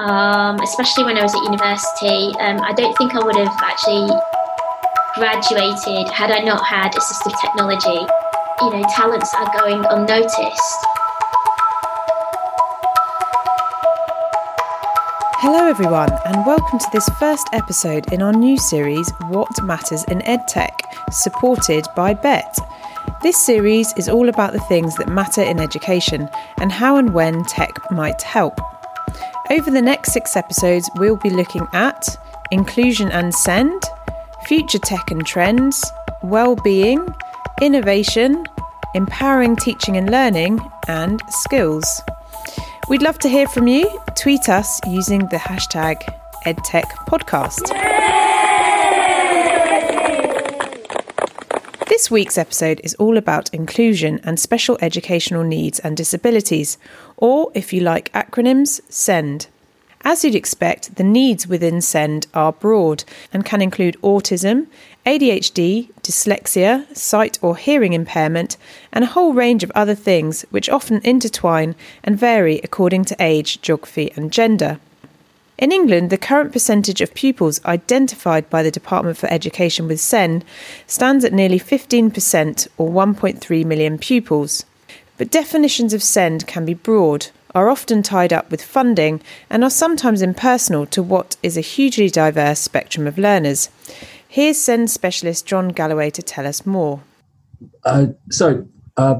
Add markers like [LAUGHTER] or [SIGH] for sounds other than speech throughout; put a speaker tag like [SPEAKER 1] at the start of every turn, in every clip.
[SPEAKER 1] um, especially when I was at university. Um, I don't think I would have actually graduated had I not had assistive technology. You know, talents are going unnoticed.
[SPEAKER 2] Hello, everyone, and welcome to this first episode in our new series, What Matters in EdTech, supported by Bett. This series is all about the things that matter in education and how and when tech might help. Over the next six episodes, we'll be looking at inclusion and send, future tech and trends, well-being, innovation, empowering teaching and learning, and skills. We'd love to hear from you. Tweet us using the hashtag EdTechPodcast. This week's episode is all about inclusion and special educational needs and disabilities, or if you like acronyms, SEND. As you'd expect, the needs within SEND are broad and can include autism, ADHD, dyslexia, sight or hearing impairment, and a whole range of other things which often intertwine and vary according to age, geography, and gender. In England, the current percentage of pupils identified by the Department for Education with SEND stands at nearly 15% or 1.3 million pupils. But definitions of SEND can be broad, are often tied up with funding, and are sometimes impersonal to what is a hugely diverse spectrum of learners. Here's SEND specialist John Galloway to tell us more.
[SPEAKER 3] Uh, so, uh,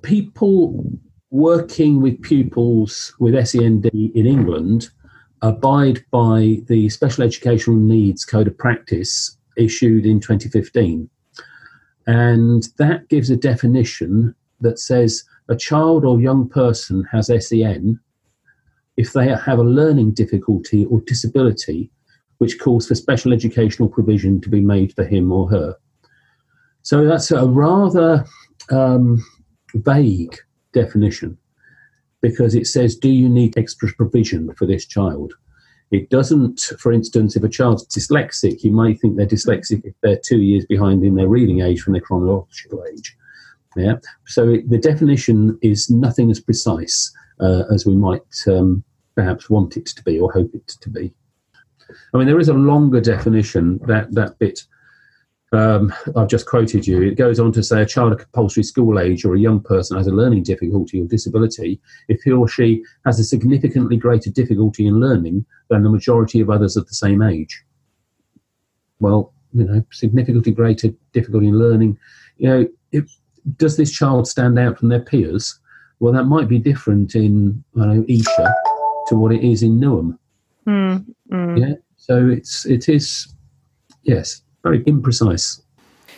[SPEAKER 3] people working with pupils with SEND in England abide by the Special Educational Needs Code of Practice issued in 2015. And that gives a definition that says a child or young person has SEN if they have a learning difficulty or disability which calls for special educational provision to be made for him or her. So that's a rather um, vague definition because it says, Do you need extra provision for this child? It doesn't, for instance, if a child's dyslexic, you might think they're dyslexic if they're two years behind in their reading age from their chronological age. Yeah. So it, the definition is nothing as precise uh, as we might um, perhaps want it to be or hope it to be. I mean, there is a longer definition that that bit um, I've just quoted you. It goes on to say a child of compulsory school age or a young person has a learning difficulty or disability if he or she has a significantly greater difficulty in learning than the majority of others of the same age. Well, you know, significantly greater difficulty in learning. You know, if does this child stand out from their peers? Well, that might be different in I know, Esher to what it is in Newham. Mm, mm. Yeah, so it's it is yes very imprecise.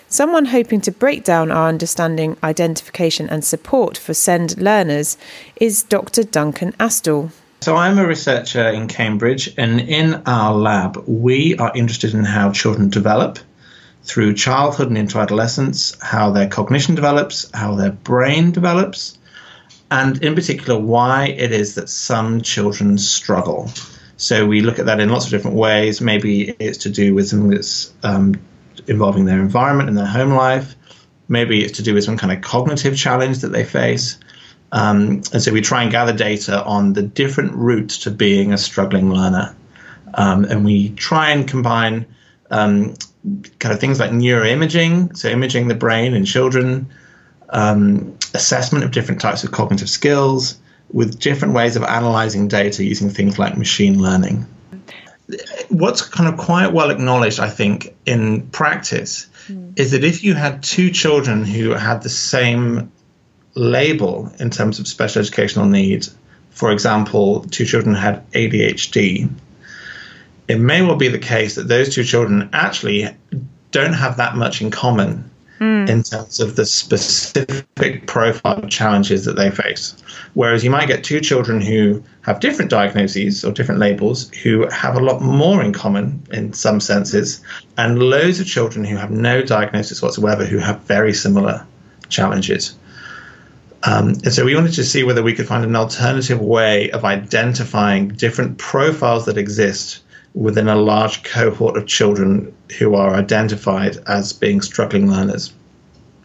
[SPEAKER 2] Someone hoping to break down our understanding, identification, and support for SEND learners is Dr. Duncan Astle.
[SPEAKER 4] So, I'm a researcher in Cambridge, and in our lab, we are interested in how children develop through childhood and into adolescence, how their cognition develops, how their brain develops, and in particular, why it is that some children struggle. So we look at that in lots of different ways. Maybe it's to do with something that's um, involving their environment and their home life. Maybe it's to do with some kind of cognitive challenge that they face. Um, and so we try and gather data on the different routes to being a struggling learner. Um, and we try and combine um, kind of things like neuroimaging, so imaging the brain in children, um, assessment of different types of cognitive skills, with different ways of analyzing data using things like machine learning. What's kind of quite well acknowledged, I think, in practice mm. is that if you had two children who had the same label in terms of special educational needs, for example, two children had ADHD, it may well be the case that those two children actually don't have that much in common mm. in terms of the specific profile of challenges that they face. Whereas you might get two children who have different diagnoses or different labels who have a lot more in common in some senses, and loads of children who have no diagnosis whatsoever who have very similar challenges. Um, and so we wanted to see whether we could find an alternative way of identifying different profiles that exist within a large cohort of children who are identified as being struggling learners.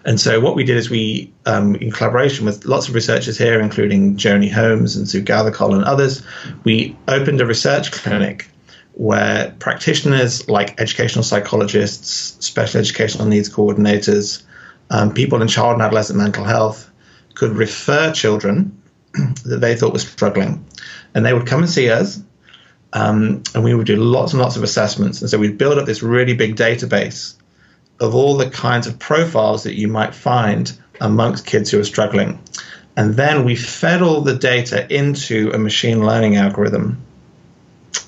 [SPEAKER 4] And so what we did is we, um, in collaboration with lots of researchers here, including Joni Holmes and Sue Gathercole and others, we opened a research clinic where practitioners like educational psychologists, special educational needs coordinators, um, people in child and adolescent mental health could refer children [CLEARS THROAT] that they thought were struggling. And they would come and see us, um, and we would do lots and lots of assessments. And so we'd build up this really big database of all the kinds of profiles that you might find amongst kids who are struggling. And then we fed all the data into a machine learning algorithm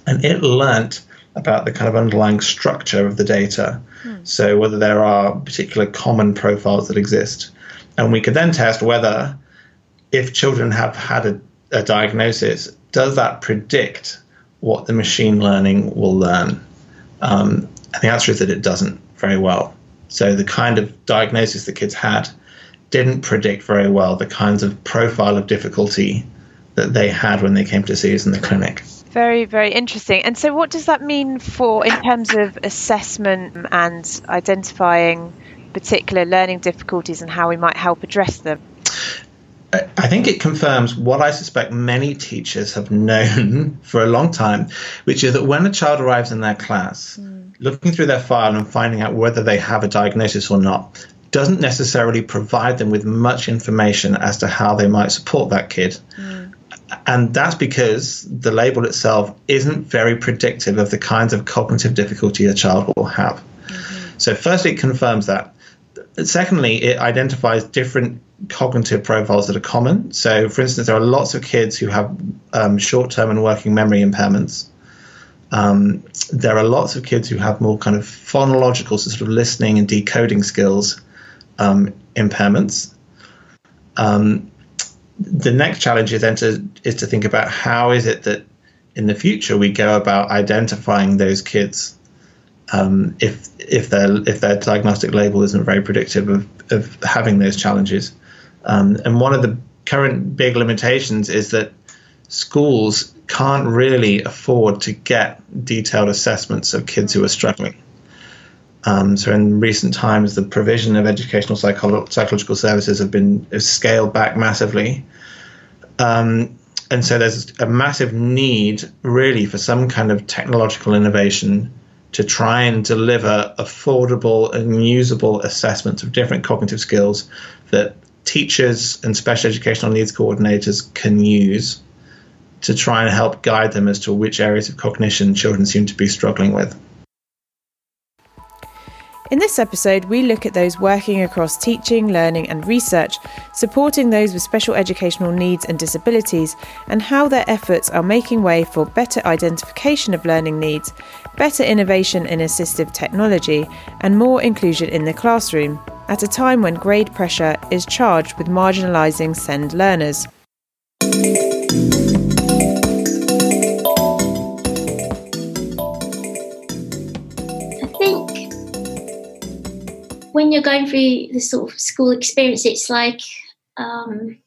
[SPEAKER 4] and it learnt about the kind of underlying structure of the data. Hmm. So whether there are particular common profiles that exist, and we could then test whether, if children have had a, a diagnosis, does that predict what the machine learning will learn? Um, and the answer is that it doesn't very well. So the kind of diagnosis the kids had didn't predict very well the kinds of profile of difficulty that they had when they came to see us in the clinic.
[SPEAKER 2] Very, very interesting. And so, what does that mean for in terms of assessment and identifying particular learning difficulties and how we might help address them?
[SPEAKER 4] I think it confirms what I suspect many teachers have [LAUGHS] known for a long time, which is that when a child arrives in their class, mm. looking through their file and finding out whether they have a diagnosis or not doesn't necessarily provide them with much information as to how they might support that kid. Mm and that's because the label itself isn't very predictive of the kinds of cognitive difficulty a child will have. Mm-hmm. So, firstly, it confirms that. Secondly, it identifies different cognitive profiles that are common. So, for instance, there are lots of kids who have um, short term and working memory impairments. Um, there are lots of kids who have more kind of phonological, so sort of listening and decoding skills um, impairments. Um, the next challenge is then to is to think about how is it that in the future we go about identifying those kids um, if if their if their diagnostic label isn't very predictive of, of having those challenges. Um, and one of the current big limitations is that schools can't really afford to get detailed assessments of kids who are struggling. Um, so in recent times, the provision of educational psycholo- psychological services have been scaled back massively. Um, and so there's a massive need, really, for some kind of technological innovation to try and deliver affordable and usable assessments of different cognitive skills that teachers and special educational needs coordinators can use to try and help guide them as to which areas of cognition children seem to be struggling with.
[SPEAKER 2] In this episode, we look at those working across teaching, learning, and research, supporting those with special educational needs and disabilities, and how their efforts are making way for better identification of learning needs, better innovation in assistive technology, and more inclusion in the classroom, at a time when grade pressure is charged with marginalising SEND learners.
[SPEAKER 1] I think when you're going through the sort of school experience, it's like um,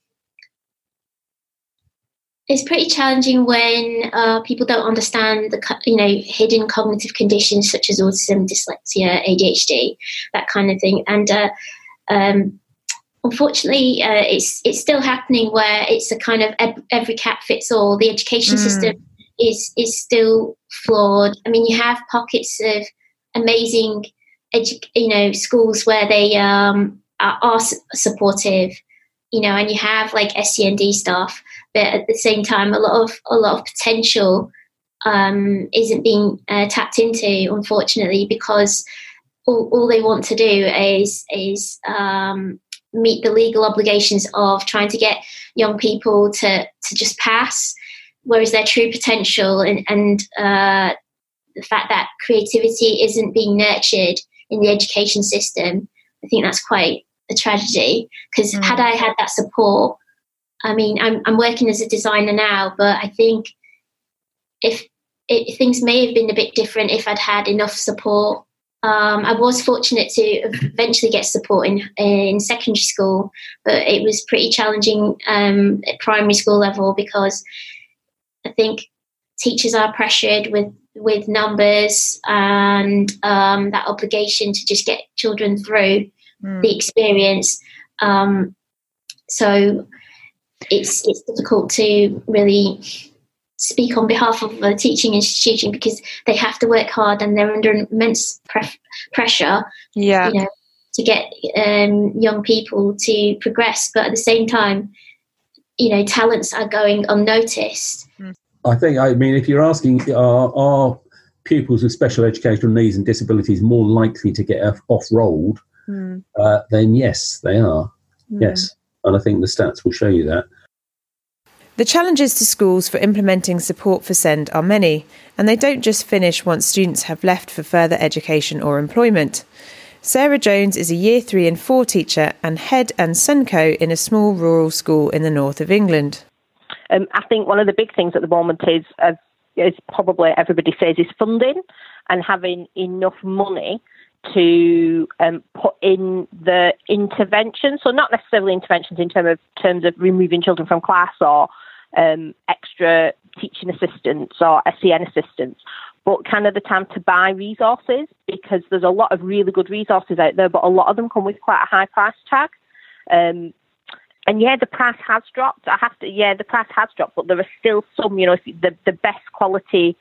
[SPEAKER 1] it's pretty challenging when uh, people don't understand the you know hidden cognitive conditions such as autism, dyslexia, ADHD, that kind of thing, and uh, um, unfortunately, uh, it's it's still happening where it's a kind of every cat fits all. The education mm. system is is still flawed. I mean, you have pockets of amazing edu- you know schools where they um, are, are, supportive you know and you have like SEND staff but at the same time a lot of a lot of potential um, isn't being uh, tapped into unfortunately because all, all, they want to do is is um, meet the legal obligations of trying to get young people to to just pass whereas their true potential and, and uh, the fact that creativity isn't being nurtured in the education system, I think that's quite a tragedy. Because mm. had I had that support, I mean, I'm, I'm working as a designer now, but I think if it, things may have been a bit different if I'd had enough support. Um, I was fortunate to eventually get support in in secondary school, but it was pretty challenging um, at primary school level because I think teachers are pressured with with numbers and um, that obligation to just get children through mm. the experience. Um, so it's it's difficult to really speak on behalf of a teaching institution because they have to work hard and they're under immense pre- pressure.
[SPEAKER 2] Yeah. You know,
[SPEAKER 1] to get um, young people to progress, but at the same time, you know, talents are going unnoticed.
[SPEAKER 3] I think, I mean, if you're asking, are, are pupils with special educational needs and disabilities more likely to get off rolled? Mm. Uh, then yes, they are. Mm. Yes. And I think the stats will show you that.
[SPEAKER 2] The challenges to schools for implementing support for SEND are many, and they don't just finish once students have left for further education or employment. Sarah Jones is a Year 3 and 4 teacher and head and SENCO in a small rural school in the north of England.
[SPEAKER 5] Um, I think one of the big things at the moment is, uh, is probably everybody says, is funding and having enough money to um, put in the intervention. So not necessarily interventions in terms of terms of removing children from class or um, extra teaching assistants or SEN assistants, but kind of the time to buy resources because there's a lot of really good resources out there, but a lot of them come with quite a high price tag. Um, and yeah, the price has dropped. I have to, yeah, the price has dropped, but there are still some, you know, the the best quality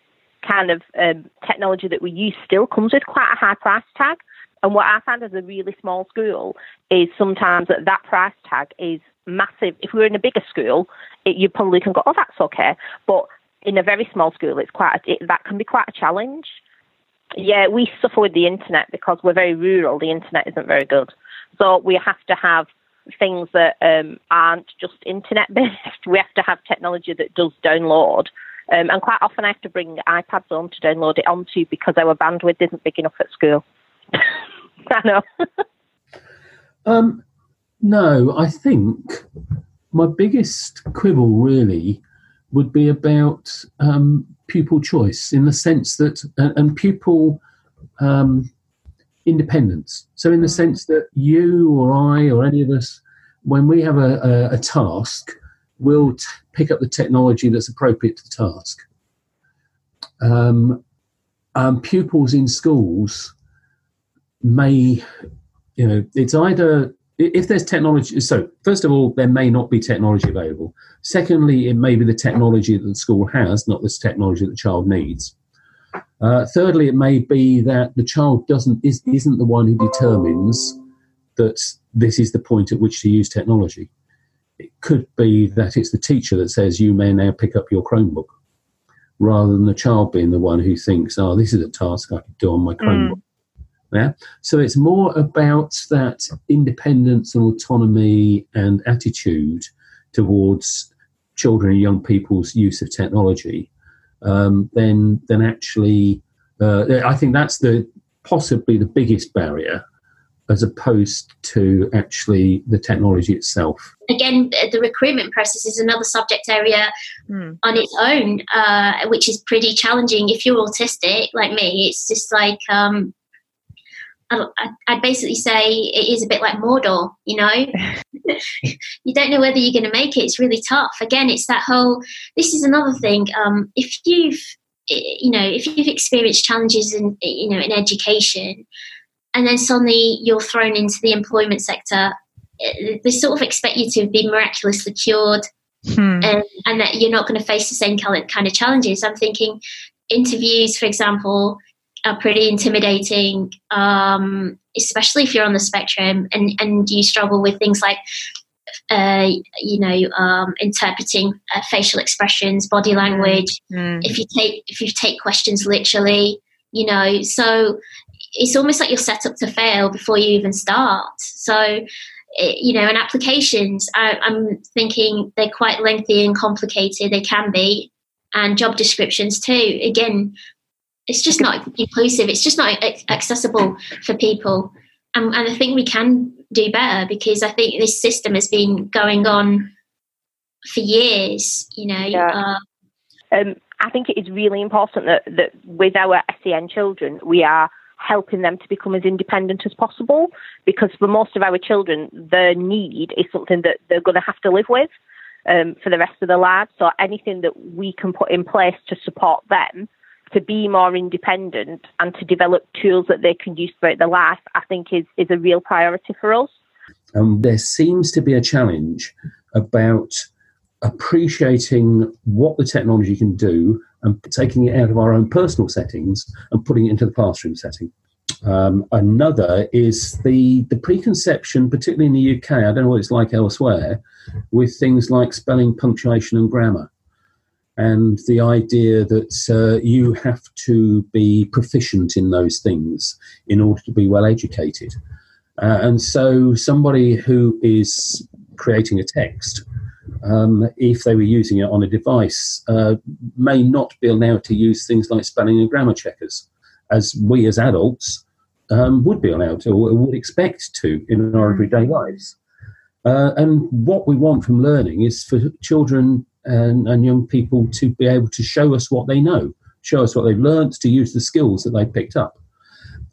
[SPEAKER 5] kind of um, technology that we use still comes with quite a high price tag. And what I find as a really small school is sometimes that that price tag is massive. If we were in a bigger school, it, you probably can go, oh, that's okay. But in a very small school, it's quite a, it, that can be quite a challenge. Yeah, we suffer with the internet because we're very rural. The internet isn't very good, so we have to have things that um, aren't just internet based. [LAUGHS] We have to have technology that does download. Um, and quite often I have to bring iPads home to download it onto because our bandwidth isn't big enough at school. [LAUGHS] I know.
[SPEAKER 3] um, no, I think my biggest quibble really would be about um, pupil choice in the sense that, and, and pupil um, independence. So, in the mm. sense that you or I or any of us, when we have a, a, a task, will t- pick up the technology that's appropriate to the task. Um, um, pupils in schools may, you know, it's either if there's technology. So, first of all, there may not be technology available. Secondly, it may be the technology that the school has, not this technology that the child needs. Uh, thirdly, it may be that the child doesn't is, isn't the one who determines that this is the point at which to use technology. It could be that it's the teacher that says you may now pick up your Chromebook, rather than the child being the one who thinks, "Oh, this is a task I could do on my Chromebook." Mm. Yeah, so it's more about that independence and autonomy and attitude towards children and young people's use of technology um, then then actually, uh, I think that's the possibly the biggest barrier as opposed to actually the technology itself.
[SPEAKER 1] Again, the recruitment process is another subject area mm. on its own, uh, which is pretty challenging. If you're autistic like me, it's just like um, I'd basically say it is a bit like Mordor, you know? [LAUGHS] [LAUGHS] you don't know whether you're going to make it. It's really tough. Again, it's that whole, this is another thing. Um, if you've, you know, if you've experienced challenges in, you know, in education and then suddenly you're thrown into the employment sector, eh, they sort of expect you to be miraculously cured hmm. and, and that you're not going to face the same kind of challenges. I'm thinking interviews, for example, are pretty intimidating, um, especially if you're on the spectrum and, and you struggle with things like, uh, you know, um, interpreting uh, facial expressions, body language. Mm. If you take if you take questions literally, you know, so it's almost like you're set up to fail before you even start. So, you know, and applications, I, I'm thinking they're quite lengthy and complicated. They can be, and job descriptions too. Again, it's just not inclusive. It's just not accessible for people. And, and I think we can do better because I think this system has been going on for years. You know.
[SPEAKER 5] Yeah. Uh, um, I think it is really important that, that with our SEN children, we are helping them to become as independent as possible because for most of our children, their need is something that they're going to have to live with um, for the rest of their lives. So anything that we can put in place to support them to be more independent and to develop tools that they can use throughout their life, I think is, is a real priority for us.
[SPEAKER 3] Um, there seems to be a challenge about appreciating what the technology can do and taking it out of our own personal settings and putting it into the classroom setting. Um, another is the, the preconception, particularly in the UK, I don't know what it's like elsewhere, with things like spelling, punctuation, and grammar. And the idea that uh, you have to be proficient in those things in order to be well educated. Uh, and so, somebody who is creating a text, um, if they were using it on a device, uh, may not be allowed to use things like spelling and grammar checkers, as we as adults um, would be allowed to or would expect to in our everyday lives. Uh, and what we want from learning is for children and, and, young people to be able to show us what they know, show us what they've learned, to use the skills that they've picked up.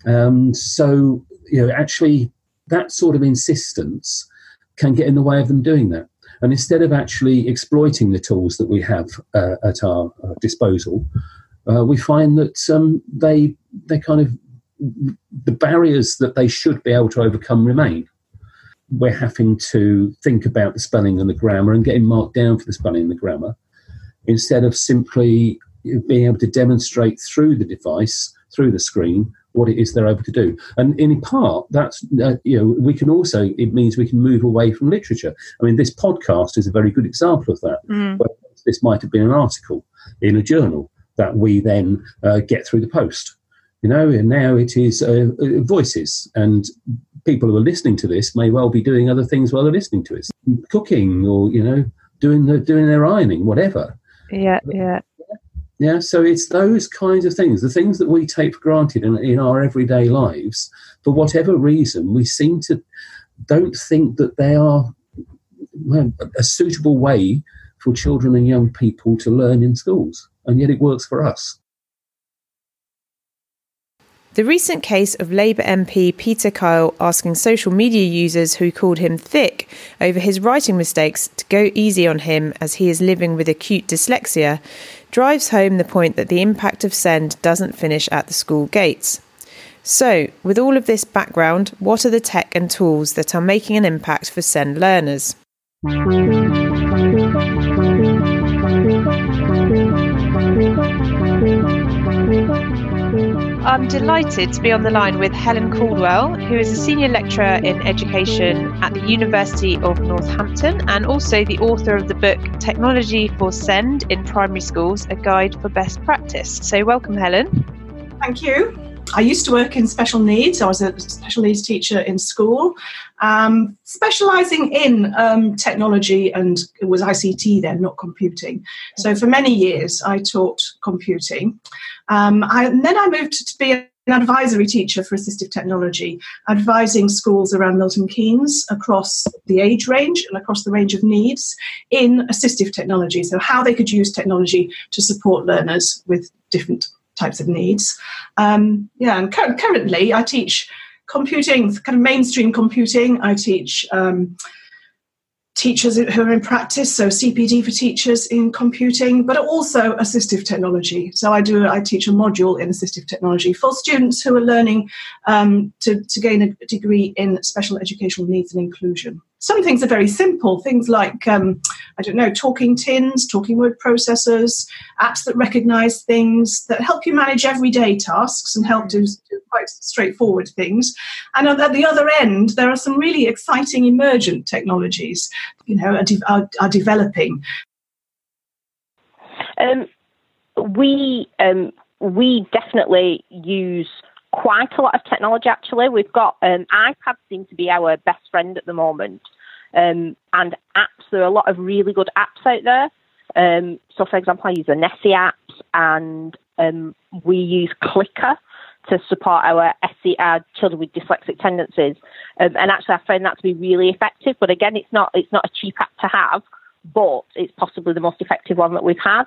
[SPEAKER 3] Um, so, you know, actually, that sort of insistence can get in the way of them doing that. And instead of actually exploiting the tools that we have uh, at our uh, disposal, uh, we find that um, they they kind of the barriers that they should be able to overcome remain. We're having to think about the spelling and the grammar and getting marked down for the spelling and the grammar instead of simply being able to demonstrate through the device, through the screen, what it is they're able to do. And in part, that's, uh, you know, we can also, it means we can move away from literature. I mean, this podcast is a very good example of that. Mm. This might have been an article in a journal that we then uh, get through the post you know, and now it is uh, uh, voices, and people who are listening to this may well be doing other things while they're listening to it, cooking or you know, doing the, doing their ironing, whatever.
[SPEAKER 2] Yeah, yeah.
[SPEAKER 3] Yeah, so it's those kinds of things, the things that we take for granted in, in our everyday lives, for whatever reason, we seem to don't think that they are a suitable way for children and young people to learn in schools. And yet it works for us.
[SPEAKER 2] The recent case of Labour MP Peter Kyle asking social media users who called him thick over his writing mistakes to go easy on him as he is living with acute dyslexia drives home the point that the impact of SEND doesn't finish at the school gates. So, with all of this background, what are the tech and tools that are making an impact for SEND learners? I'm delighted to be on the line with Helen Caldwell, who is a senior lecturer in education at the University of Northampton and also the author of the book Technology for SEND in Primary Schools A Guide for Best Practice. So, welcome, Helen.
[SPEAKER 6] Thank you. I used to work in special needs. I was a special needs teacher in school, um, specialising in um, technology and it was ICT then, not computing. So for many years, I taught computing. Um, I, and then I moved to be an advisory teacher for assistive technology, advising schools around Milton Keynes across the age range and across the range of needs in assistive technology. So, how they could use technology to support learners with different types of needs. Um, yeah, and cu- currently I teach computing, kind of mainstream computing. I teach um, teachers who are in practice, so CPD for teachers in computing, but also assistive technology. So I do I teach a module in assistive technology for students who are learning um, to, to gain a degree in special educational needs and inclusion. Some things are very simple, things like um, I don't know, talking tins, talking word processors, apps that recognize things that help you manage everyday tasks and help do, do quite straightforward things. And at the other end, there are some really exciting emergent technologies, you know, are, de- are, are developing.
[SPEAKER 5] Um, we um, we definitely use quite a lot of technology. Actually, we've got um, iPads seem to be our best friend at the moment um, and apps. There are a lot of really good apps out there. Um, so, for example, I use the Nessy apps, and um, we use Clicker to support our SE, our children with dyslexic tendencies. Um, and actually, I found that to be really effective. But again, it's not it's not a cheap app to have, but it's possibly the most effective one that we've had.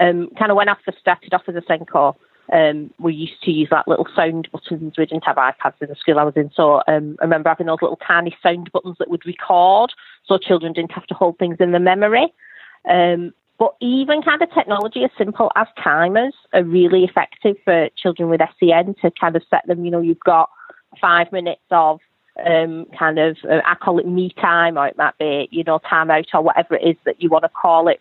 [SPEAKER 5] Um, kind of when I first started off as a SENCO, um, we used to use like little sound buttons. We didn't have iPads in the school I was in, so um, I remember having those little tiny sound buttons that would record, so children didn't have to hold things in the memory. Um, But even kind of technology as simple as timers are really effective for children with SEN to kind of set them, you know, you've got five minutes of um, kind of, uh, I call it me time, or it might be, you know, time out, or whatever it is that you want to call it.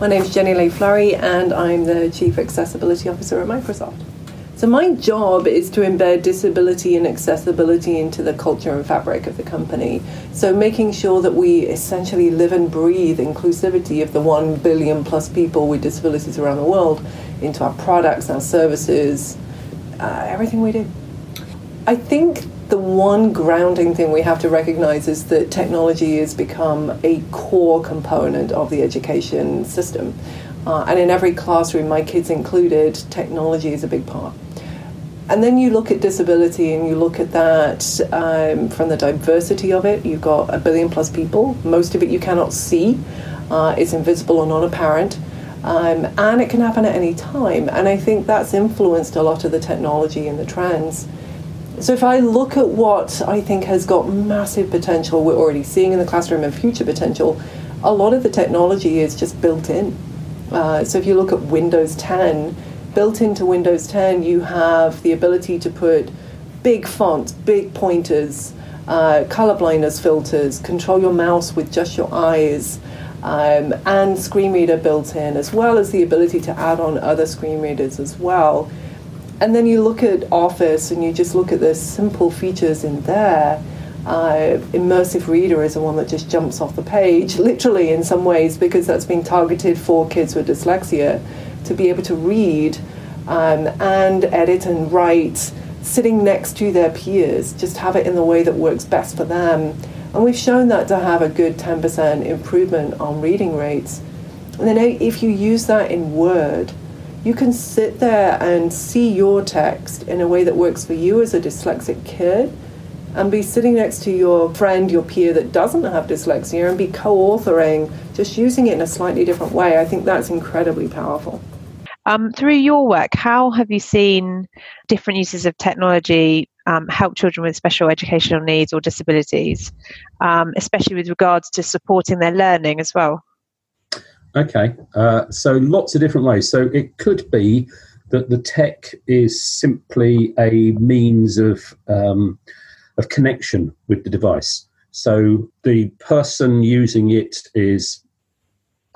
[SPEAKER 7] My name is Jenny Leigh Flurry, and I'm the Chief Accessibility Officer at Microsoft. So, my job is to embed disability and accessibility into the culture and fabric of the company. So, making sure that we essentially live and breathe inclusivity of the 1 billion plus people with disabilities around the world into our products, our services, uh, everything we do. I think the one grounding thing we have to recognize is that technology has become a core component of the education system. Uh, and in every classroom, my kids included, technology is a big part. And then you look at disability and you look at that um, from the diversity of it. You've got a billion plus people, most of it you cannot see, uh, it's invisible or non apparent. Um, and it can happen at any time. And I think that's influenced a lot of the technology and the trends. So if I look at what I think has got massive potential, we're already seeing in the classroom and future potential, a lot of the technology is just built in. Uh, so if you look at Windows 10, built into Windows 10, you have the ability to put big fonts, big pointers, uh, color blindness filters, control your mouse with just your eyes, um, and screen reader built in, as well as the ability to add on other screen readers as well. And then you look at Office and you just look at the simple features in there. Uh, immersive reader is the one that just jumps off the page, [LAUGHS] literally in some ways, because that's been targeted for kids with dyslexia to be able to read um, and edit and write sitting next to their peers, just have it in the way that works best for them. And we've shown that to have a good 10% improvement on reading rates. And then if you use that in Word, you can sit there and see your text in a way that works for you as a dyslexic kid and be sitting next to your friend, your peer that doesn't have dyslexia and be co authoring, just using it in a slightly different way. I think that's incredibly powerful.
[SPEAKER 2] Um, through your work, how have you seen different uses of technology um, help children with special educational needs or disabilities, um, especially with regards to supporting their learning as well?
[SPEAKER 3] Okay, uh, so lots of different ways. So it could be that the tech is simply a means of um, of connection with the device. So the person using it is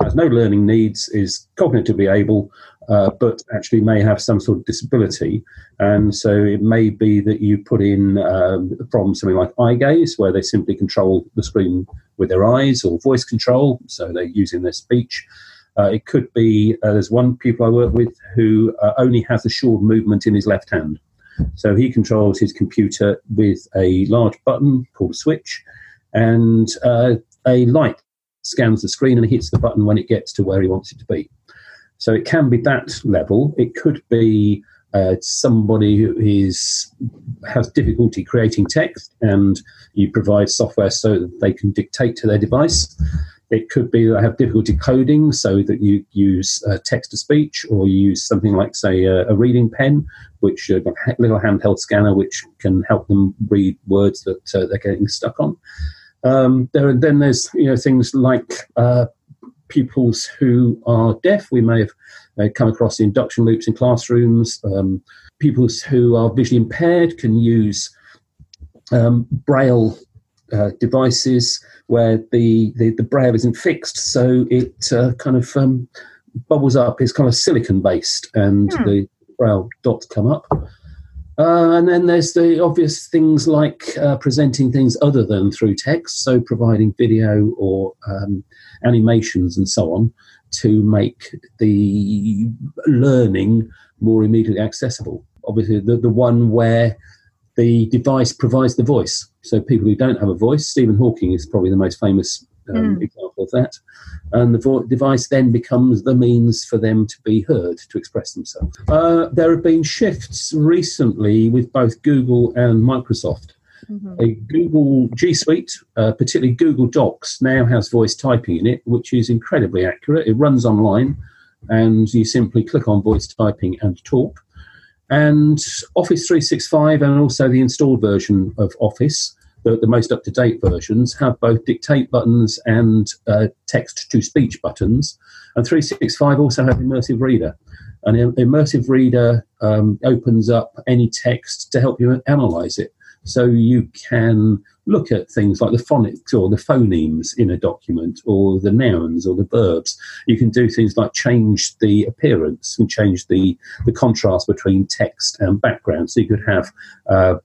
[SPEAKER 3] has no learning needs, is cognitively able, uh, but actually may have some sort of disability. And so it may be that you put in um, from something like eye gaze, where they simply control the screen with their eyes, or voice control, so they're using their speech. Uh, it could be uh, there's one pupil I work with who uh, only has the short movement in his left hand. So he controls his computer with a large button called a switch, and uh, a light scans the screen and hits the button when it gets to where he wants it to be. So it can be that level. It could be uh, somebody who is has difficulty creating text, and you provide software so that they can dictate to their device. It could be that they have difficulty coding, so that you use uh, text to speech, or you use something like, say, a, a reading pen, which uh, a little handheld scanner, which can help them read words that uh, they're getting stuck on. Um, there, then there's you know things like uh, pupils who are deaf. We may have uh, come across the induction loops in classrooms. Um, pupils who are visually impaired can use um, braille uh, devices where the, the, the, braille isn't fixed, so it uh, kind of um, bubbles up. It's kind of silicon based, and hmm. the braille dots come up. Uh, and then there's the obvious things like uh, presenting things other than through text, so providing video or um, animations and so on to make the learning more immediately accessible. Obviously, the, the one where the device provides the voice. So people who don't have a voice, Stephen Hawking is probably the most famous um, mm. example of that. And the vo- device then becomes the means for them to be heard, to express themselves. Uh, there have been shifts recently with both Google and Microsoft. Mm-hmm. A Google G Suite, uh, particularly Google Docs, now has voice typing in it, which is incredibly accurate. It runs online, and you simply click on voice typing and talk and Office 365 and also the installed version of Office the, the most up to date versions have both dictate buttons and uh, text to speech buttons. And 365 also has immersive reader. An immersive reader um, opens up any text to help you analyze it. So you can look at things like the phonics or the phonemes in a document or the nouns or the verbs. You can do things like change the appearance and change the, the contrast between text and background. So you could have uh,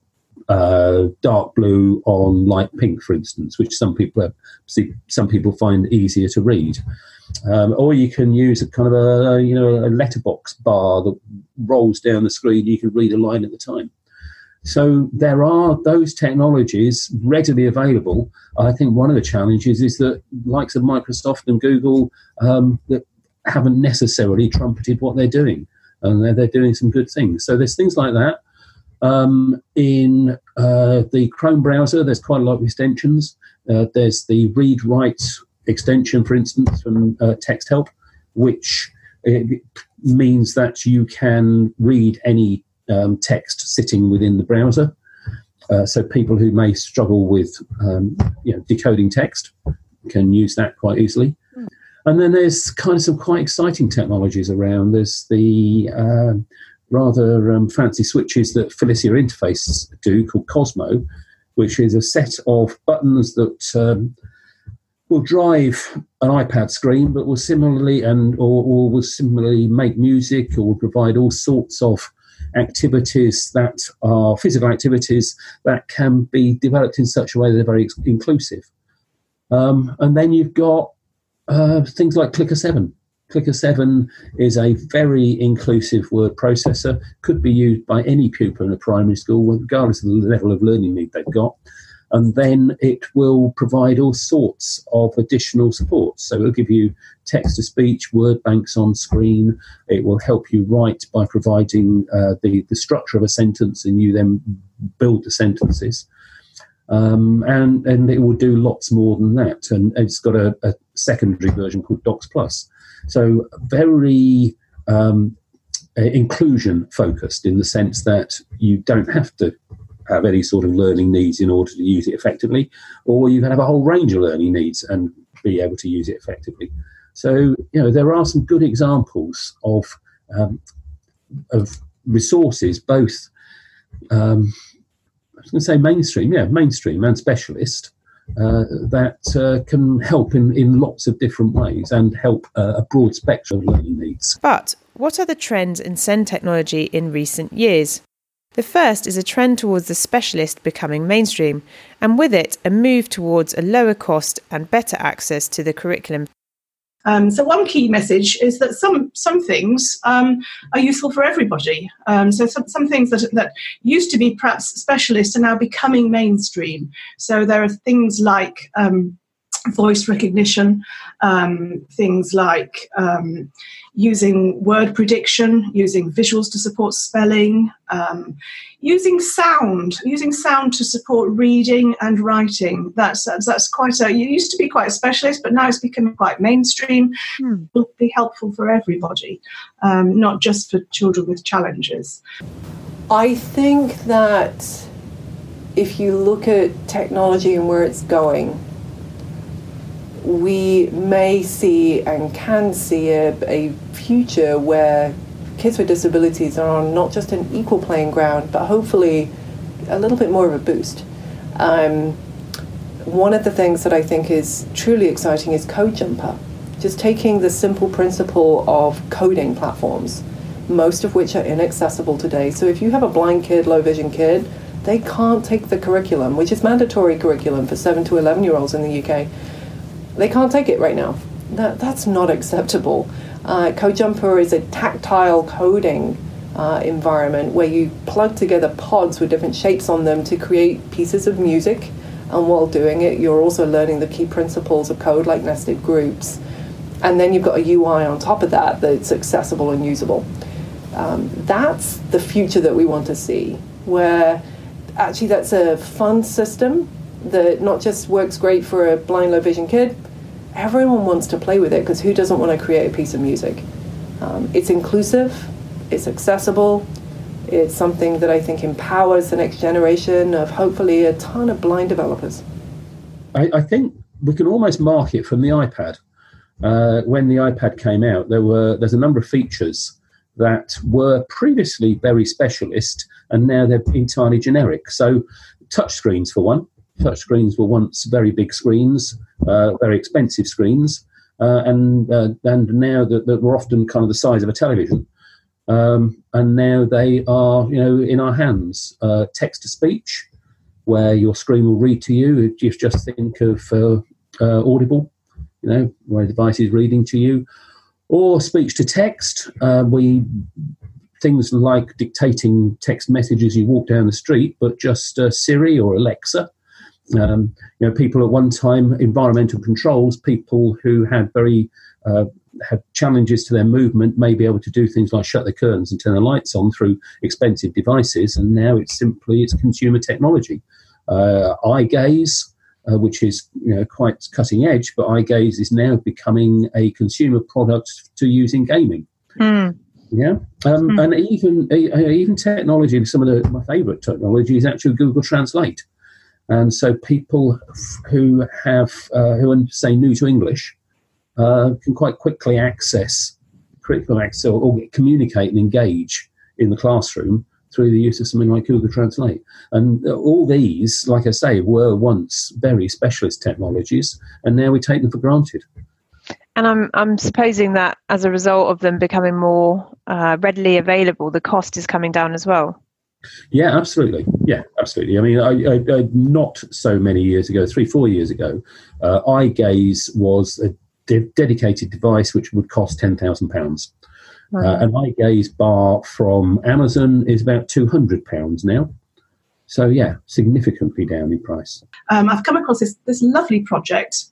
[SPEAKER 3] uh, dark blue on light pink, for instance, which some people some people find easier to read. Um, or you can use a kind of a you know a letterbox bar that rolls down the screen. You can read a line at a time. So there are those technologies readily available. I think one of the challenges is that likes of Microsoft and Google um, that haven't necessarily trumpeted what they're doing, and they're, they're doing some good things. So there's things like that. Um, in uh, the Chrome browser, there's quite a lot of extensions. Uh, there's the read write extension, for instance, from uh, Texthelp, which means that you can read any um, text sitting within the browser. Uh, so people who may struggle with um, you know, decoding text can use that quite easily. Mm. And then there's kind of some quite exciting technologies around. There's the uh, rather um, fancy switches that Filisia Interface do called Cosmo, which is a set of buttons that um, will drive an iPad screen, but will similarly and or, or will similarly make music or will provide all sorts of activities that are physical activities that can be developed in such a way that they're very inclusive. Um, and then you've got uh, things like Clicker 7, Clicker 7 is a very inclusive word processor, could be used by any pupil in a primary school, regardless of the level of learning need they've got. And then it will provide all sorts of additional support. So it'll give you text to speech, word banks on screen. It will help you write by providing uh, the, the structure of a sentence and you then build the sentences. Um, and, and it will do lots more than that. And it's got a, a secondary version called Docs Plus so very um, inclusion focused in the sense that you don't have to have any sort of learning needs in order to use it effectively, or you can have a whole range of learning needs and be able to use it effectively. So you know there are some good examples of um, of resources, both um, I was going to say mainstream, yeah, mainstream and specialist, uh, that uh, can help in, in lots of different ways and help uh, a broad spectrum of learning needs.
[SPEAKER 2] But what are the trends in SEND technology in recent years? The first is a trend towards the specialist becoming mainstream, and with it, a move towards a lower cost and better access to the curriculum
[SPEAKER 6] um, so one key message is that some some things um, are useful for everybody. Um, so some, some things that that used to be perhaps specialist are now becoming mainstream. So there are things like um, voice recognition, um, things like um, using word prediction, using visuals to support spelling, um, using sound, using sound to support reading and writing. That's, that's, that's quite a, you used to be quite a specialist, but now it's becoming quite mainstream. Hmm. Will be helpful for everybody, um, not just for children with challenges.
[SPEAKER 7] I think that if you look at technology and where it's going, we may see and can see a, a future where kids with disabilities are on not just an equal playing ground, but hopefully a little bit more of a boost. Um, one of the things that I think is truly exciting is Code Jumper. Just taking the simple principle of coding platforms, most of which are inaccessible today. So if you have a blind kid, low vision kid, they can't take the curriculum, which is mandatory curriculum for 7 to 11 year olds in the UK they can't take it right now. That, that's not acceptable. Uh, CodeJumper is a tactile coding uh, environment where you plug together pods with different shapes on them to create pieces of music. And while doing it, you're also learning the key principles of code like nested groups. And then you've got a UI on top of that that's accessible and usable. Um, that's the future that we want to see, where actually that's a fun system that not just works great for a blind low vision kid, everyone wants to play with it because who doesn't want to create a piece of music? Um, it's inclusive, it's accessible, It's something that I think empowers the next generation of hopefully a ton of blind developers.
[SPEAKER 3] I, I think we can almost mark it from the iPad. Uh, when the iPad came out, there were there's a number of features that were previously very specialist, and now they're entirely generic. So, touchscreens for one. Touchscreens were once very big screens, uh, very expensive screens, uh, and uh, and now that, that were often kind of the size of a television. Um, and now they are, you know, in our hands. Uh, text to speech, where your screen will read to you. You just think of uh, Audible, you know, where a device is reading to you, or speech to text. We things like dictating text messages you walk down the street, but just uh, Siri or Alexa. Um, you know, people at one time, environmental controls, people who had very uh, had challenges to their movement may be able to do things like shut the curtains and turn the lights on through expensive devices, and now it's simply it's consumer technology. Uh, eye gaze, uh, which is you know quite cutting edge, but eye gaze is now becoming a consumer product to use in gaming.
[SPEAKER 2] Mm.
[SPEAKER 3] Yeah, um, mm. and even uh, even technology. Some of the, my favourite technology is actually Google Translate, and so people who have uh, who are say new to English uh, can quite quickly access critical access or, or, communicate and engage in the classroom through the use of something like Google Translate. And all these, like I say, were once very specialist technologies, and now we take them for granted.
[SPEAKER 2] And I'm I'm supposing that as a result of them becoming more uh, readily available, the cost is coming down as well.
[SPEAKER 3] Yeah, absolutely. Yeah, absolutely. I mean, I, I, I, not so many years ago, three, four years ago, uh, eye gaze was a de- dedicated device which would cost ten thousand pounds. Uh, an eye gaze bar from Amazon is about two hundred pounds now. So yeah, significantly down in price.
[SPEAKER 6] Um, I've come across this this lovely project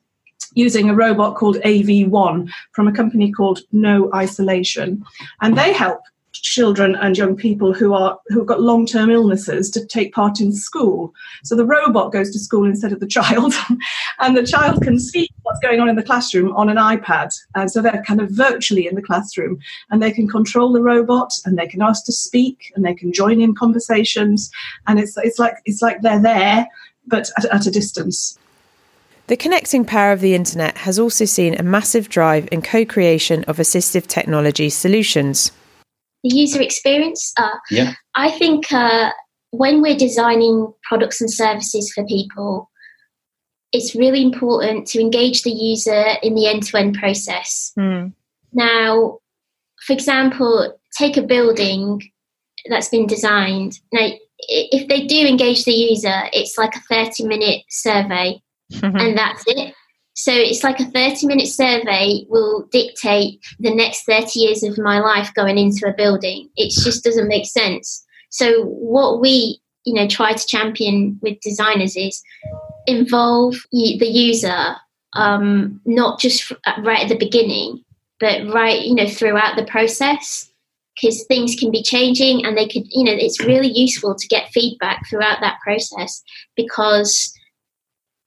[SPEAKER 6] using a robot called AV1 from a company called No Isolation, and they help children and young people who are who've got long-term illnesses to take part in school. So the robot goes to school instead of the child, [LAUGHS] and the child can see what's going on in the classroom on an iPad. And so they're kind of virtually in the classroom, and they can control the robot, and they can ask to speak, and they can join in conversations, and it's it's like it's like they're there, but at, at a distance.
[SPEAKER 2] The connecting power of the internet has also seen a massive drive in co creation of assistive technology solutions
[SPEAKER 1] the user experience. Uh,
[SPEAKER 8] yeah.
[SPEAKER 1] I think uh, when we're designing products and services for people, it's really important to engage the user in the end to end process.
[SPEAKER 2] Mm.
[SPEAKER 1] Now, for example, take a building that's been designed. Now, if they do engage the user, it's like a 30 minute survey [LAUGHS] and that's it. So it's like a 30 minute survey will dictate the next 30 years of my life going into a building. It just doesn't make sense. So what we, you know, try to champion with designers is involve the user, um, not just right at the beginning, but right, you know, throughout the process because things can be changing and they could, you know, it's really useful to get feedback throughout that process because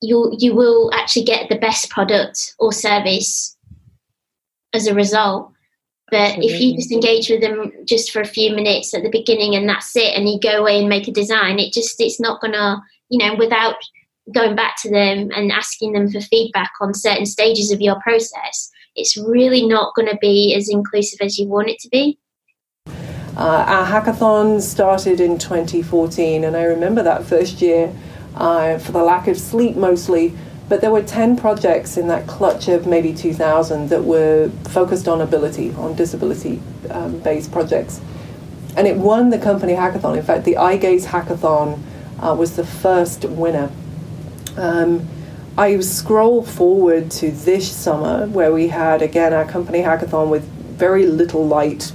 [SPEAKER 1] you you will actually get the best product or service as a result. But Absolutely. if you just engage with them just for a few minutes at the beginning and that's it, and you go away and make a design, it just it's not gonna, you know, without going back to them and asking them for feedback on certain stages of your process, it's really not going to be as inclusive as you want it to be.
[SPEAKER 7] Uh, our hackathon started in 2014, and I remember that first year uh, for the lack of sleep mostly. But there were 10 projects in that clutch of maybe 2,000 that were focused on ability, on disability um, based projects. And it won the company hackathon. In fact, the eye gaze hackathon uh, was the first winner. Um, I scroll forward to this summer where we had again our company hackathon with very little light,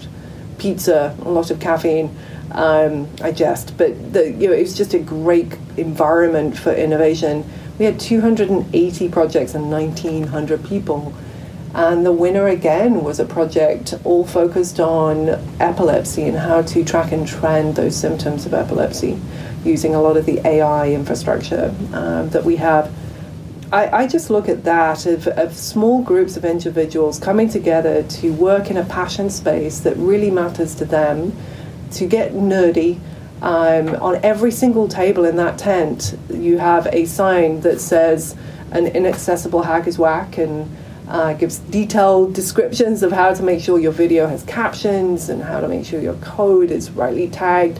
[SPEAKER 7] pizza, a lot of caffeine, um, I jest, but the, you know, it was just a great environment for innovation. We had 280 projects and 1,900 people. And the winner again was a project all focused on epilepsy and how to track and trend those symptoms of epilepsy using a lot of the AI infrastructure um, that we have. I, I, just look at that of, of small groups of individuals coming together to work in a passion space that really matters to them to get nerdy, um, on every single table in that tent, you have a sign that says an inaccessible hack is whack and uh, gives detailed descriptions of how to make sure your video has captions and how to make sure your code is rightly tagged.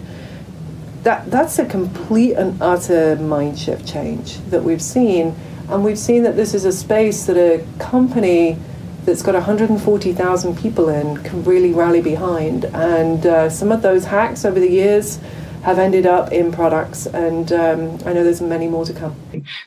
[SPEAKER 7] That, that's a complete and utter mind shift change that we've seen. And we've seen that this is a space that a company that's got 140,000 people in can really rally behind. And uh, some of those hacks over the years have ended up in products, and um, I know there's many more to come.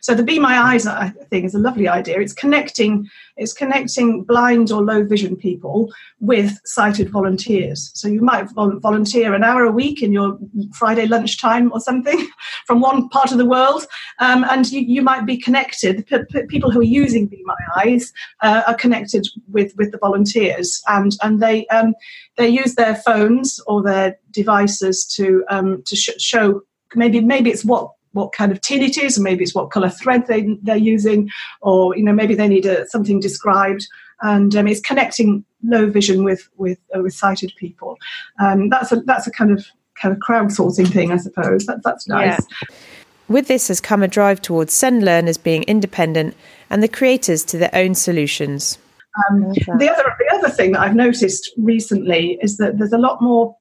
[SPEAKER 6] So the Be My Eyes thing is a lovely idea. It's connecting it's connecting blind or low vision people with sighted volunteers. So you might volunteer an hour a week in your Friday lunchtime or something [LAUGHS] from one part of the world, um, and you, you might be connected. P- people who are using Be My Eyes uh, are connected with with the volunteers, and and they um, they use their phones or their devices to um, to sh- show maybe maybe it's what what kind of tin it is, or maybe it's what color thread they, they're using, or you know maybe they need a, something described, and um, it's connecting low vision with with uh, with sighted people. Um, that's a that's a kind of kind of crowdsourcing thing, I suppose. That, that's nice. Yeah.
[SPEAKER 2] With this has come a drive towards SEND learners being independent and the creators to their own solutions.
[SPEAKER 6] Um, the other the other thing that I've noticed recently is that there's a lot more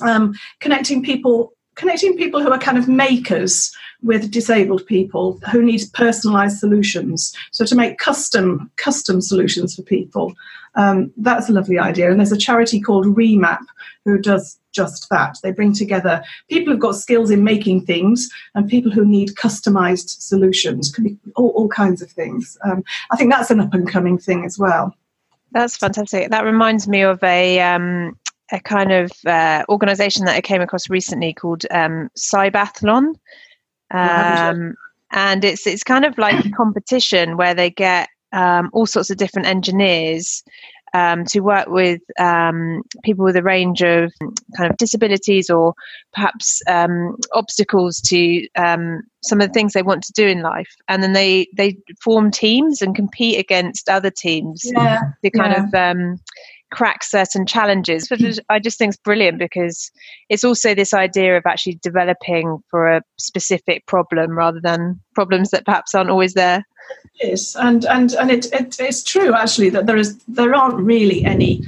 [SPEAKER 6] um, connecting people connecting people who are kind of makers with disabled people who need personalized solutions. So to make custom custom solutions for people. Um, that's a lovely idea. And there's a charity called Remap who does just that. They bring together people who've got skills in making things and people who need customized solutions. Could be all, all kinds of things. Um, i think that's an up and coming thing as well.
[SPEAKER 2] That's fantastic. That reminds me of a um, a kind of uh, organization that I came across recently called um, Cybathlon. Um, and it's it's kind of like a competition where they get um, all sorts of different engineers um, to work with um, people with a range of kind of disabilities or perhaps um, obstacles to um, some of the things they want to do in life, and then they they form teams and compete against other teams yeah, to kind yeah. of um, crack certain challenges. But mm. I just think it's brilliant because it's also this idea of actually developing for a specific problem rather than problems that perhaps aren't always there.
[SPEAKER 6] Yes, and and and it, it it's true actually that there is there aren't really any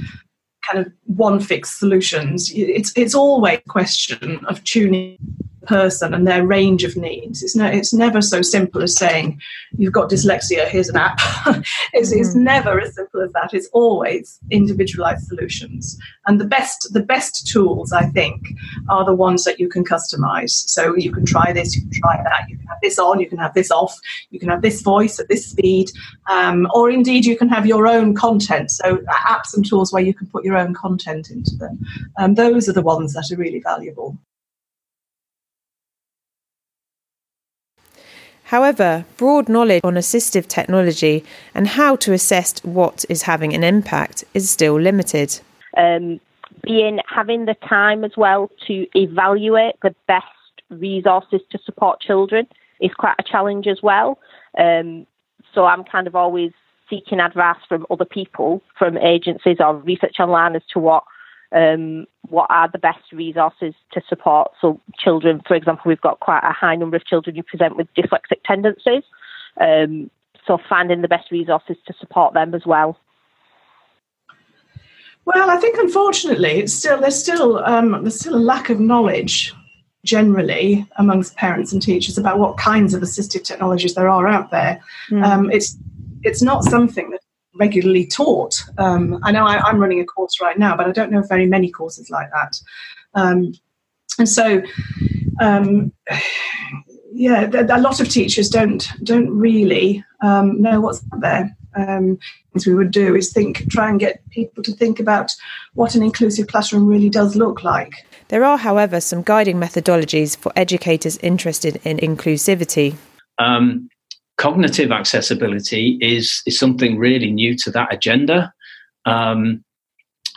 [SPEAKER 6] kind of one fixed solutions. It's it's always a question of tuning person and their range of needs. It's, no, it's never so simple as saying, you've got dyslexia, here's an app. [LAUGHS] it's, mm-hmm. it's never as simple as that. It's always individualized solutions. And the best, the best tools, I think, are the ones that you can customize. So you can try this, you can try that, you can have this on, you can have this off, you can have this voice at this speed, um, or indeed you can have your own content. So apps and tools where you can put your own content into them. Um, those are the ones that are really valuable.
[SPEAKER 2] However, broad knowledge on assistive technology and how to assess what is having an impact is still limited.
[SPEAKER 5] Um, being having the time as well to evaluate the best resources to support children is quite a challenge as well. Um, so I'm kind of always seeking advice from other people, from agencies or research online as to what um, what are the best resources to support. So, children, for example, we've got quite a high number of children who present with dyslexic tendencies. Um, so, finding the best resources to support them as well.
[SPEAKER 6] Well, I think unfortunately, it's still there's still um, there's still a lack of knowledge generally amongst parents and teachers about what kinds of assistive technologies there are out there. Mm. Um, it's it's not something that regularly taught. Um, I know I, am running a course right now, but I don't know very many courses like that. Um, and so, um, yeah, a lot of teachers don't don't really um, know what's out there. Um, what we would do is think, try and get people to think about what an inclusive classroom really does look like.
[SPEAKER 2] There are, however, some guiding methodologies for educators interested in inclusivity.
[SPEAKER 8] Um, cognitive accessibility is is something really new to that agenda, um,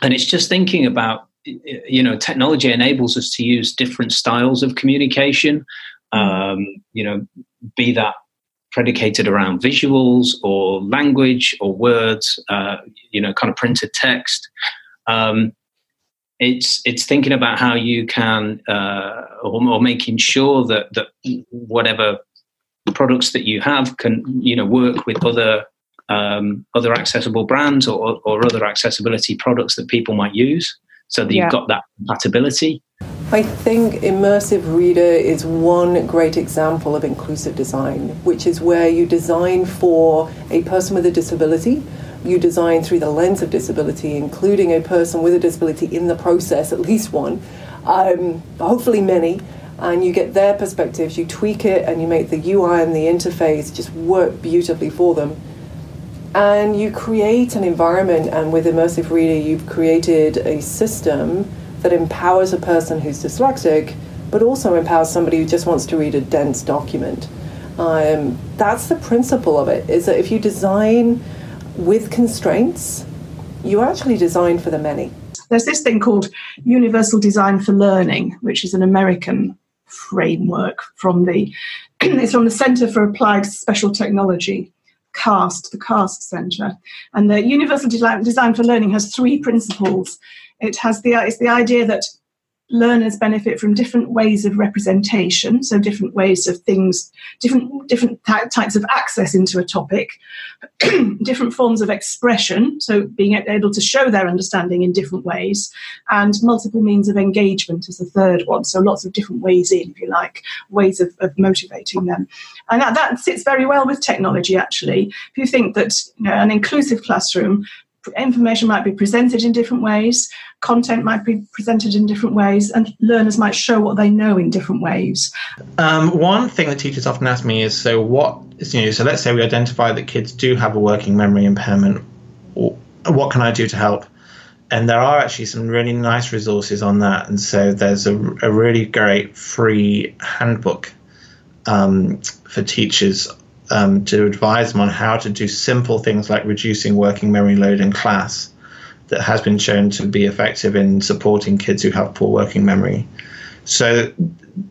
[SPEAKER 8] and it's just thinking about you know technology enables us to use different styles of communication. Um, you know, be that predicated around visuals or language or words, uh, you know, kind of printed text. Um, it's it's thinking about how you can uh, or, or, making sure that that whatever products that you have can you know work with other um, other accessible brands or, or other accessibility products that people might use so that yeah. you've got that compatibility
[SPEAKER 7] I think Immersive Reader is one great example of inclusive design, which is where you design for a person with a disability. You design through the lens of disability, including a person with a disability in the process, at least one, um, hopefully many, and you get their perspectives, you tweak it, and you make the UI and the interface just work beautifully for them. And you create an environment, and with Immersive Reader, you've created a system that empowers a person who's dyslexic, but also empowers somebody who just wants to read a dense document. Um, that's the principle of it, is that if you design with constraints, you actually design for the many.
[SPEAKER 6] There's this thing called Universal Design for Learning, which is an American framework from the [CLEARS THROAT] it's from the Center for Applied Special Technology, CAST, the CAST Center. And the Universal Design for Learning has three principles it has the it's the idea that learners benefit from different ways of representation so different ways of things different different types of access into a topic [CLEARS THROAT] different forms of expression so being able to show their understanding in different ways and multiple means of engagement is the third one so lots of different ways in if you like ways of, of motivating them. And that, that sits very well with technology actually. If you think that you know, an inclusive classroom information might be presented in different ways, content might be presented in different ways, and learners might show what they know in different ways.
[SPEAKER 4] Um, one thing that teachers often ask me is so what you know so let's say we identify that kids do have a working memory impairment. What can i do to help? And there are actually some really nice resources on that. And so there's a, a really great free handbook um, for teachers um, to advise them on how to do simple things like reducing working memory load in class that has been shown to be effective in supporting kids who have poor working memory. So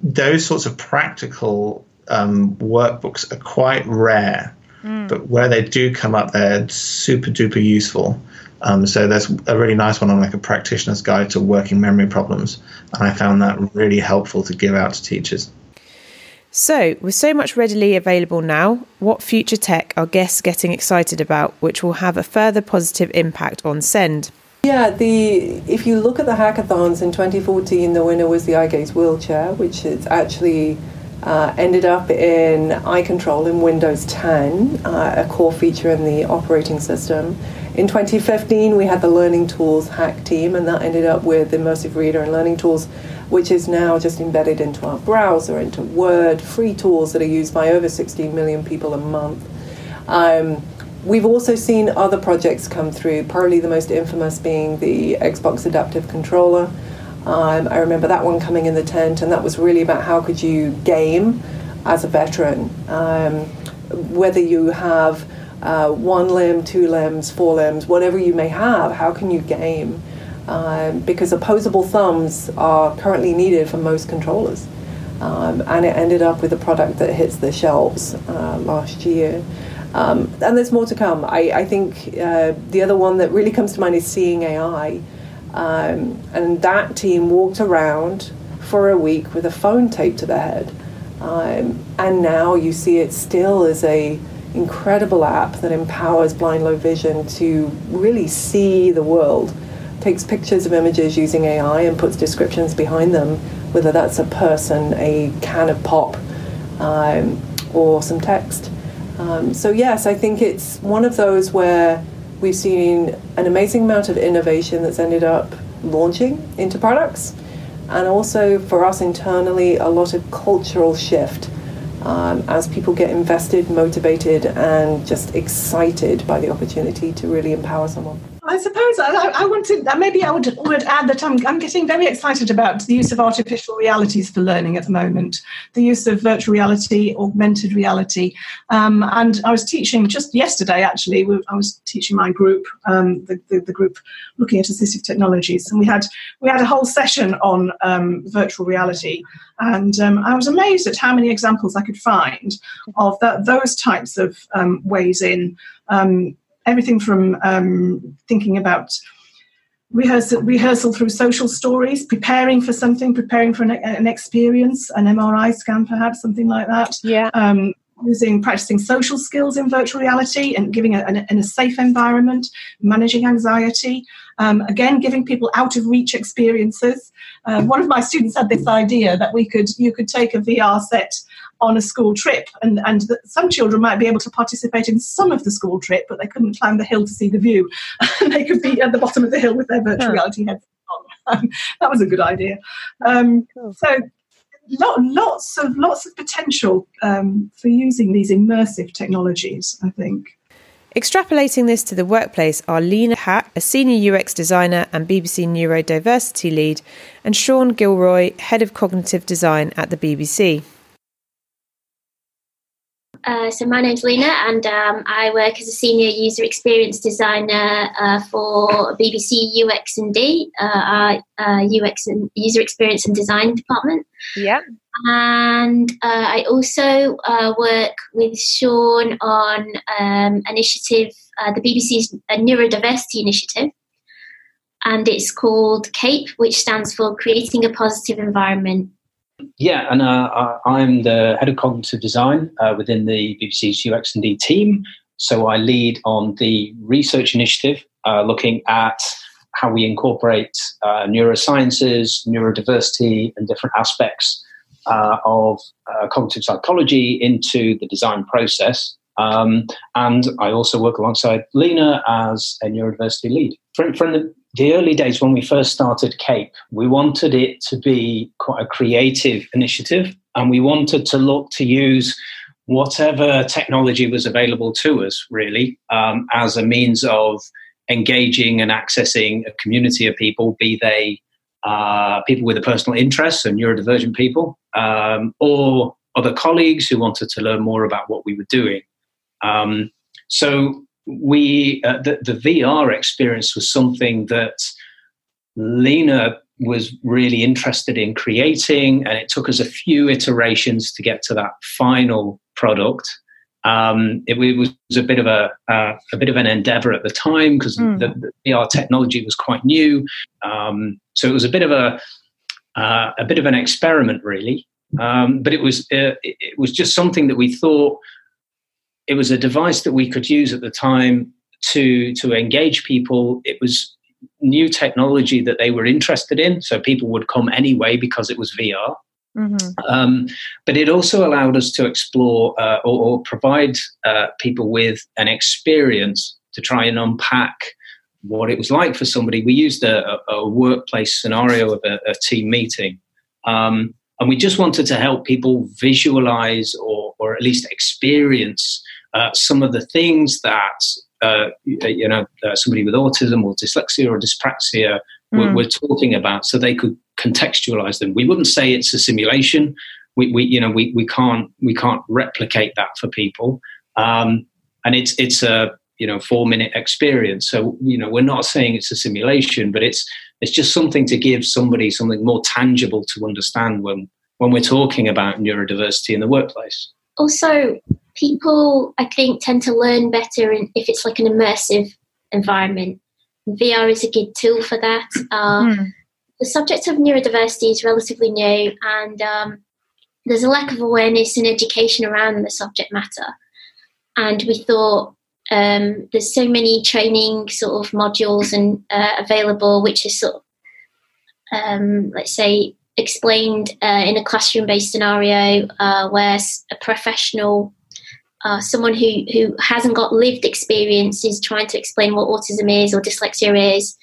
[SPEAKER 4] those sorts of practical um, workbooks are quite rare, mm. but where they do come up, they're super duper useful. Um, so there's a really nice one on like a practitioner's guide to working memory problems, and I found that really helpful to give out to teachers.
[SPEAKER 2] So, with so much readily available now, what future tech are guests getting excited about which will have a further positive impact on SEND?
[SPEAKER 7] Yeah, the if you look at the hackathons in 2014, the winner was the eye gaze wheelchair, which has actually uh, ended up in eye control in Windows 10, uh, a core feature in the operating system. In 2015, we had the Learning Tools hack team, and that ended up with Immersive Reader and Learning Tools which is now just embedded into our browser, into Word, free tools that are used by over 16 million people a month. Um, we've also seen other projects come through, probably the most infamous being the Xbox Adaptive Controller. Um, I remember that one coming in the tent, and that was really about how could you game as a veteran, um, whether you have uh, one limb, two limbs, four limbs, whatever you may have, how can you game? Um, because opposable thumbs are currently needed for most controllers. Um, and it ended up with a product that hits the shelves uh, last year. Um, and there's more to come. I, I think uh, the other one that really comes to mind is Seeing AI. Um, and that team walked around for a week with a phone taped to their head. Um, and now you see it still as a incredible app that empowers blind low vision to really see the world takes pictures of images using AI and puts descriptions behind them, whether that's a person, a can of pop, um, or some text. Um, so, yes, I think it's one of those where we've seen an amazing amount of innovation that's ended up launching into products, and also for us internally, a lot of cultural shift. Um, as people get invested, motivated, and just excited by the opportunity to really empower someone.
[SPEAKER 6] I suppose I, I want to, maybe I would, would add that I'm, I'm getting very excited about the use of artificial realities for learning at the moment, the use of virtual reality, augmented reality. Um, and I was teaching just yesterday, actually, I was teaching my group, um, the, the, the, group looking at assistive technologies, and we had, we had a whole session on um, virtual reality. And um, I was amazed at how many examples I could find of that, those types of um, ways in. Um, everything from um, thinking about rehearsal, rehearsal through social stories, preparing for something, preparing for an, an experience, an MRI scan, perhaps something like that.
[SPEAKER 5] Yeah.
[SPEAKER 6] Um, using practicing social skills in virtual reality and giving a, in a safe environment, managing anxiety. Um, again, giving people out of reach experiences. Uh, one of my students had this idea that we could you could take a VR set on a school trip, and and some children might be able to participate in some of the school trip, but they couldn't climb the hill to see the view, and [LAUGHS] they could be at the bottom of the hill with their virtual reality headsets on. [LAUGHS] Um, that was a good idea. Um, cool. So lots of lots of potential um, for using these immersive technologies. I think.
[SPEAKER 2] Extrapolating this to the workplace are Leena Haque, a senior UX designer and BBC neurodiversity lead, and Sean Gilroy, head of cognitive design at the BBC.
[SPEAKER 1] Uh, so my name's Leena, and um, I work as a senior user experience designer uh, for BBC UX and D, uh, our UX and user experience and design department.
[SPEAKER 5] Yeah.
[SPEAKER 1] And uh, I also uh, work with Sean on um, initiative, the BBC's neurodiversity initiative, and it's called CAPE, which stands for Creating a Positive Environment
[SPEAKER 8] yeah, and uh, I'm the head of cognitive design uh, within the BBC's UX and D team. So I lead on the research initiative uh, looking at how we incorporate uh, neurosciences, neurodiversity, and different aspects uh, of uh, cognitive psychology into the design process. Um, and I also work alongside Leena as a neurodiversity lead. From, from the the early days when we first started Cape, we wanted it to be quite a creative initiative and we wanted to look to use whatever technology was available to us, really, um, as a means of engaging and accessing a community of people, be they uh, people with a personal interest, so neurodivergent people, um, or other colleagues who wanted to learn more about what we were doing. Um, so we uh, the, the VR experience was something that Leena was really interested in creating, and it took us a few iterations to get to that final product. Um, it, it, was a bit of a uh, a bit of an endeavor at the time because mm. the, the, VR technology was quite new, um, so it was a bit of a uh, a bit of an experiment, really. Um, but it was uh, it was just something that we thought it was a device that we could use at the time to to engage people. It was new technology that they were interested in, so people would come anyway because it was VR. Mm-hmm. Um, but it also allowed us to explore uh, or, or, provide uh, people with an experience to try and unpack what it was like for somebody. We used a, a workplace scenario of a, a team meeting. Um, and we just wanted to help people visualize or, or at least experience uh, some of the things that uh, you know uh, somebody with autism or dyslexia or dyspraxia mm. were, were, talking about, so they could contextualize them. We wouldn't say it's a simulation. We, we you know we, we can't we can't replicate that for people, um, and it's it's a you know four minute experience. So you know we're not saying it's a simulation, but it's it's just something to give somebody something more tangible to understand when when we're talking about neurodiversity in the workplace.
[SPEAKER 1] Also, people I think tend to learn better in, if it's like an immersive environment. VR is a good tool for that. Uh, mm. The subject of neurodiversity is relatively new, and um, there's a lack of awareness and education around the subject matter. And we thought um, there's so many training sort of modules and uh, available, which is sort of, um, let's say, explained uh, in a classroom-based scenario uh, where a professional uh, someone who, who hasn't got lived experience is trying to explain what autism is or dyslexia is.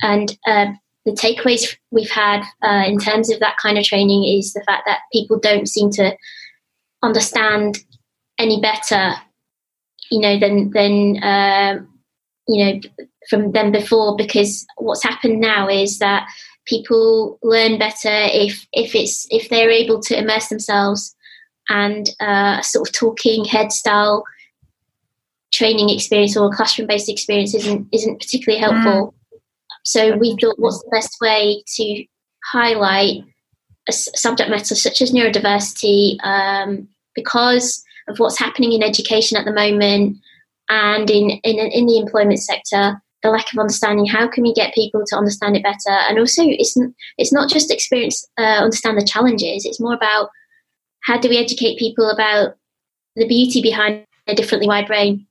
[SPEAKER 1] And uh, the takeaways we've had uh, in terms of that kind of training is the fact that people don't seem to understand any better, you know, than than um, you know from them before. Because what's happened now is that people learn better if if it's if they're able to immerse themselves and uh, sort of talking head style training experience or classroom based experience isn't isn't particularly helpful. Mm. So we thought, what's the best way to highlight a subject matter such as neurodiversity um, because of what's happening in education at the moment and in, in in the employment sector. The lack of understanding. How can we get people to understand it better? And also, it's it's not just experience uh, understand the challenges. It's more about how do we educate people about the beauty behind a differently wired brain.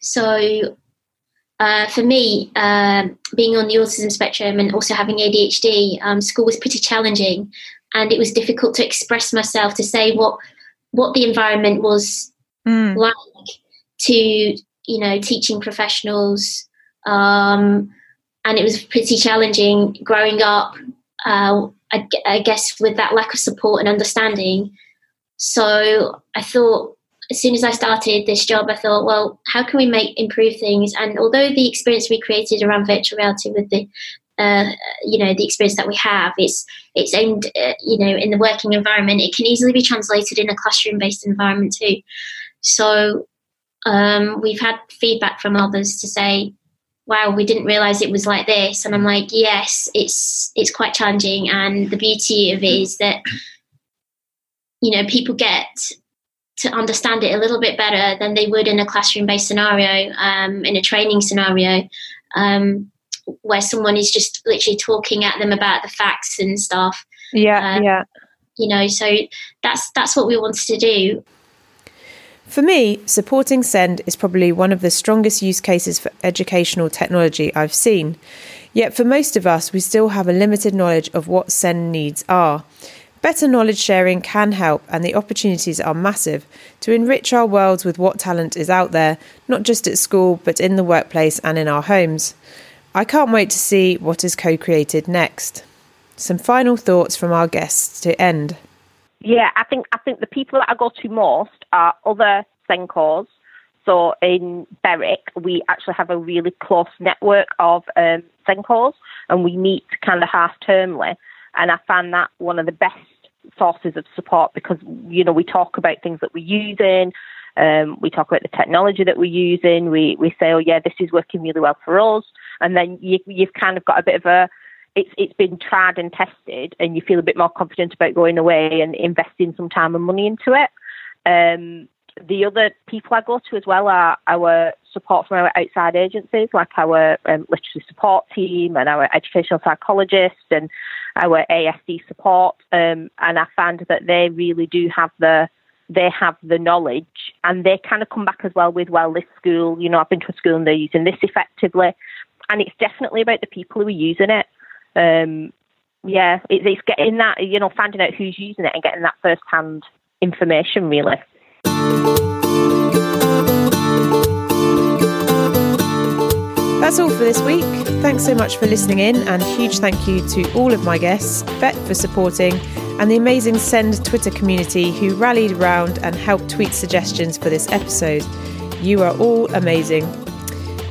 [SPEAKER 1] So, uh, for me, um, being on the autism spectrum and also having ADHD, um, school was pretty challenging, and it was difficult to express myself to say what what the environment was mm. like to you know teaching professionals um, and it was pretty challenging growing up. Uh, I, I, guess with that lack of support and understanding. So I thought, as soon as I started this job, I thought, well, how can we make improve things? And although the experience we created around virtual reality with the uh, you know the experience that we have it's it's aimed uh, you know in the working environment it can easily be translated in a classroom based environment too so um, we've had feedback from others to say wow, we didn't realize it was like this. And I'm like, yes, it's it's quite challenging. And the beauty of it is that, you know, people get to understand it a little bit better than they would in a classroom based scenario, um, in a training scenario, um, where someone is just literally talking at them about the facts and stuff.
[SPEAKER 5] Yeah, um, yeah.
[SPEAKER 1] You know, so that's that's what we wanted to do.
[SPEAKER 2] For me, supporting SEND is probably one of the strongest use cases for educational technology I've seen. Yet for most of us, we still have a limited knowledge of what SEND needs are. Better knowledge sharing can help, and the opportunities are massive to enrich our worlds with what talent is out there, not just at school, but in the workplace and in our homes. I can't wait to see what is co created next. Some final thoughts from our guests to end.
[SPEAKER 5] Yeah, I think I think the people that I go to most are other SENCos. So in Berwick, we actually have a really close network of um, SENCos, and we meet kind of half termly. And I find that one of the best sources of support because you know we talk about things that we're using. Um, we talk about the technology that we're using. We we say, oh yeah, this is working really well for us, and then you, you've kind of got a bit of a it's it's been tried and tested, and you feel a bit more confident about going away and investing some time and money into it. Um, the other people I go to as well are our support from our outside agencies, like our um, literacy support team and our educational psychologists and our ASD support. Um, and I find that they really do have the they have the knowledge and they kind of come back as well with, well, this school, you know, I've been to a school and they're using this effectively. And it's definitely about the people who are using it um, yeah, it, it's getting that, you know, finding out who's using it and getting that first hand information, really.
[SPEAKER 2] That's all for this week. Thanks so much for listening in, and huge thank you to all of my guests, Bett for supporting, and the amazing SEND Twitter community who rallied around and helped tweet suggestions for this episode. You are all amazing.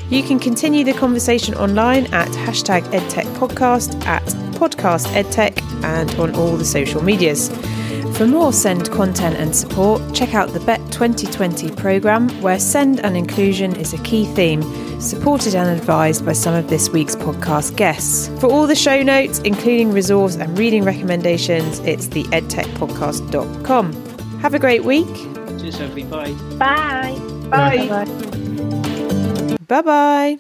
[SPEAKER 2] You can continue the conversation online at hashtag EdTechPodcast, at podcastedtech, and on all the social medias. For more SEND content and support, check out the Bett 2020 programme, where SEND and inclusion is a key theme, supported and advised by some of this week's podcast guests. For all the show notes, including resource and reading recommendations, it's the edtechpodcast.com. Have a great week.
[SPEAKER 8] Cheers, Sophie. Bye.
[SPEAKER 5] Bye.
[SPEAKER 6] Bye. Bye.
[SPEAKER 2] Bye bye.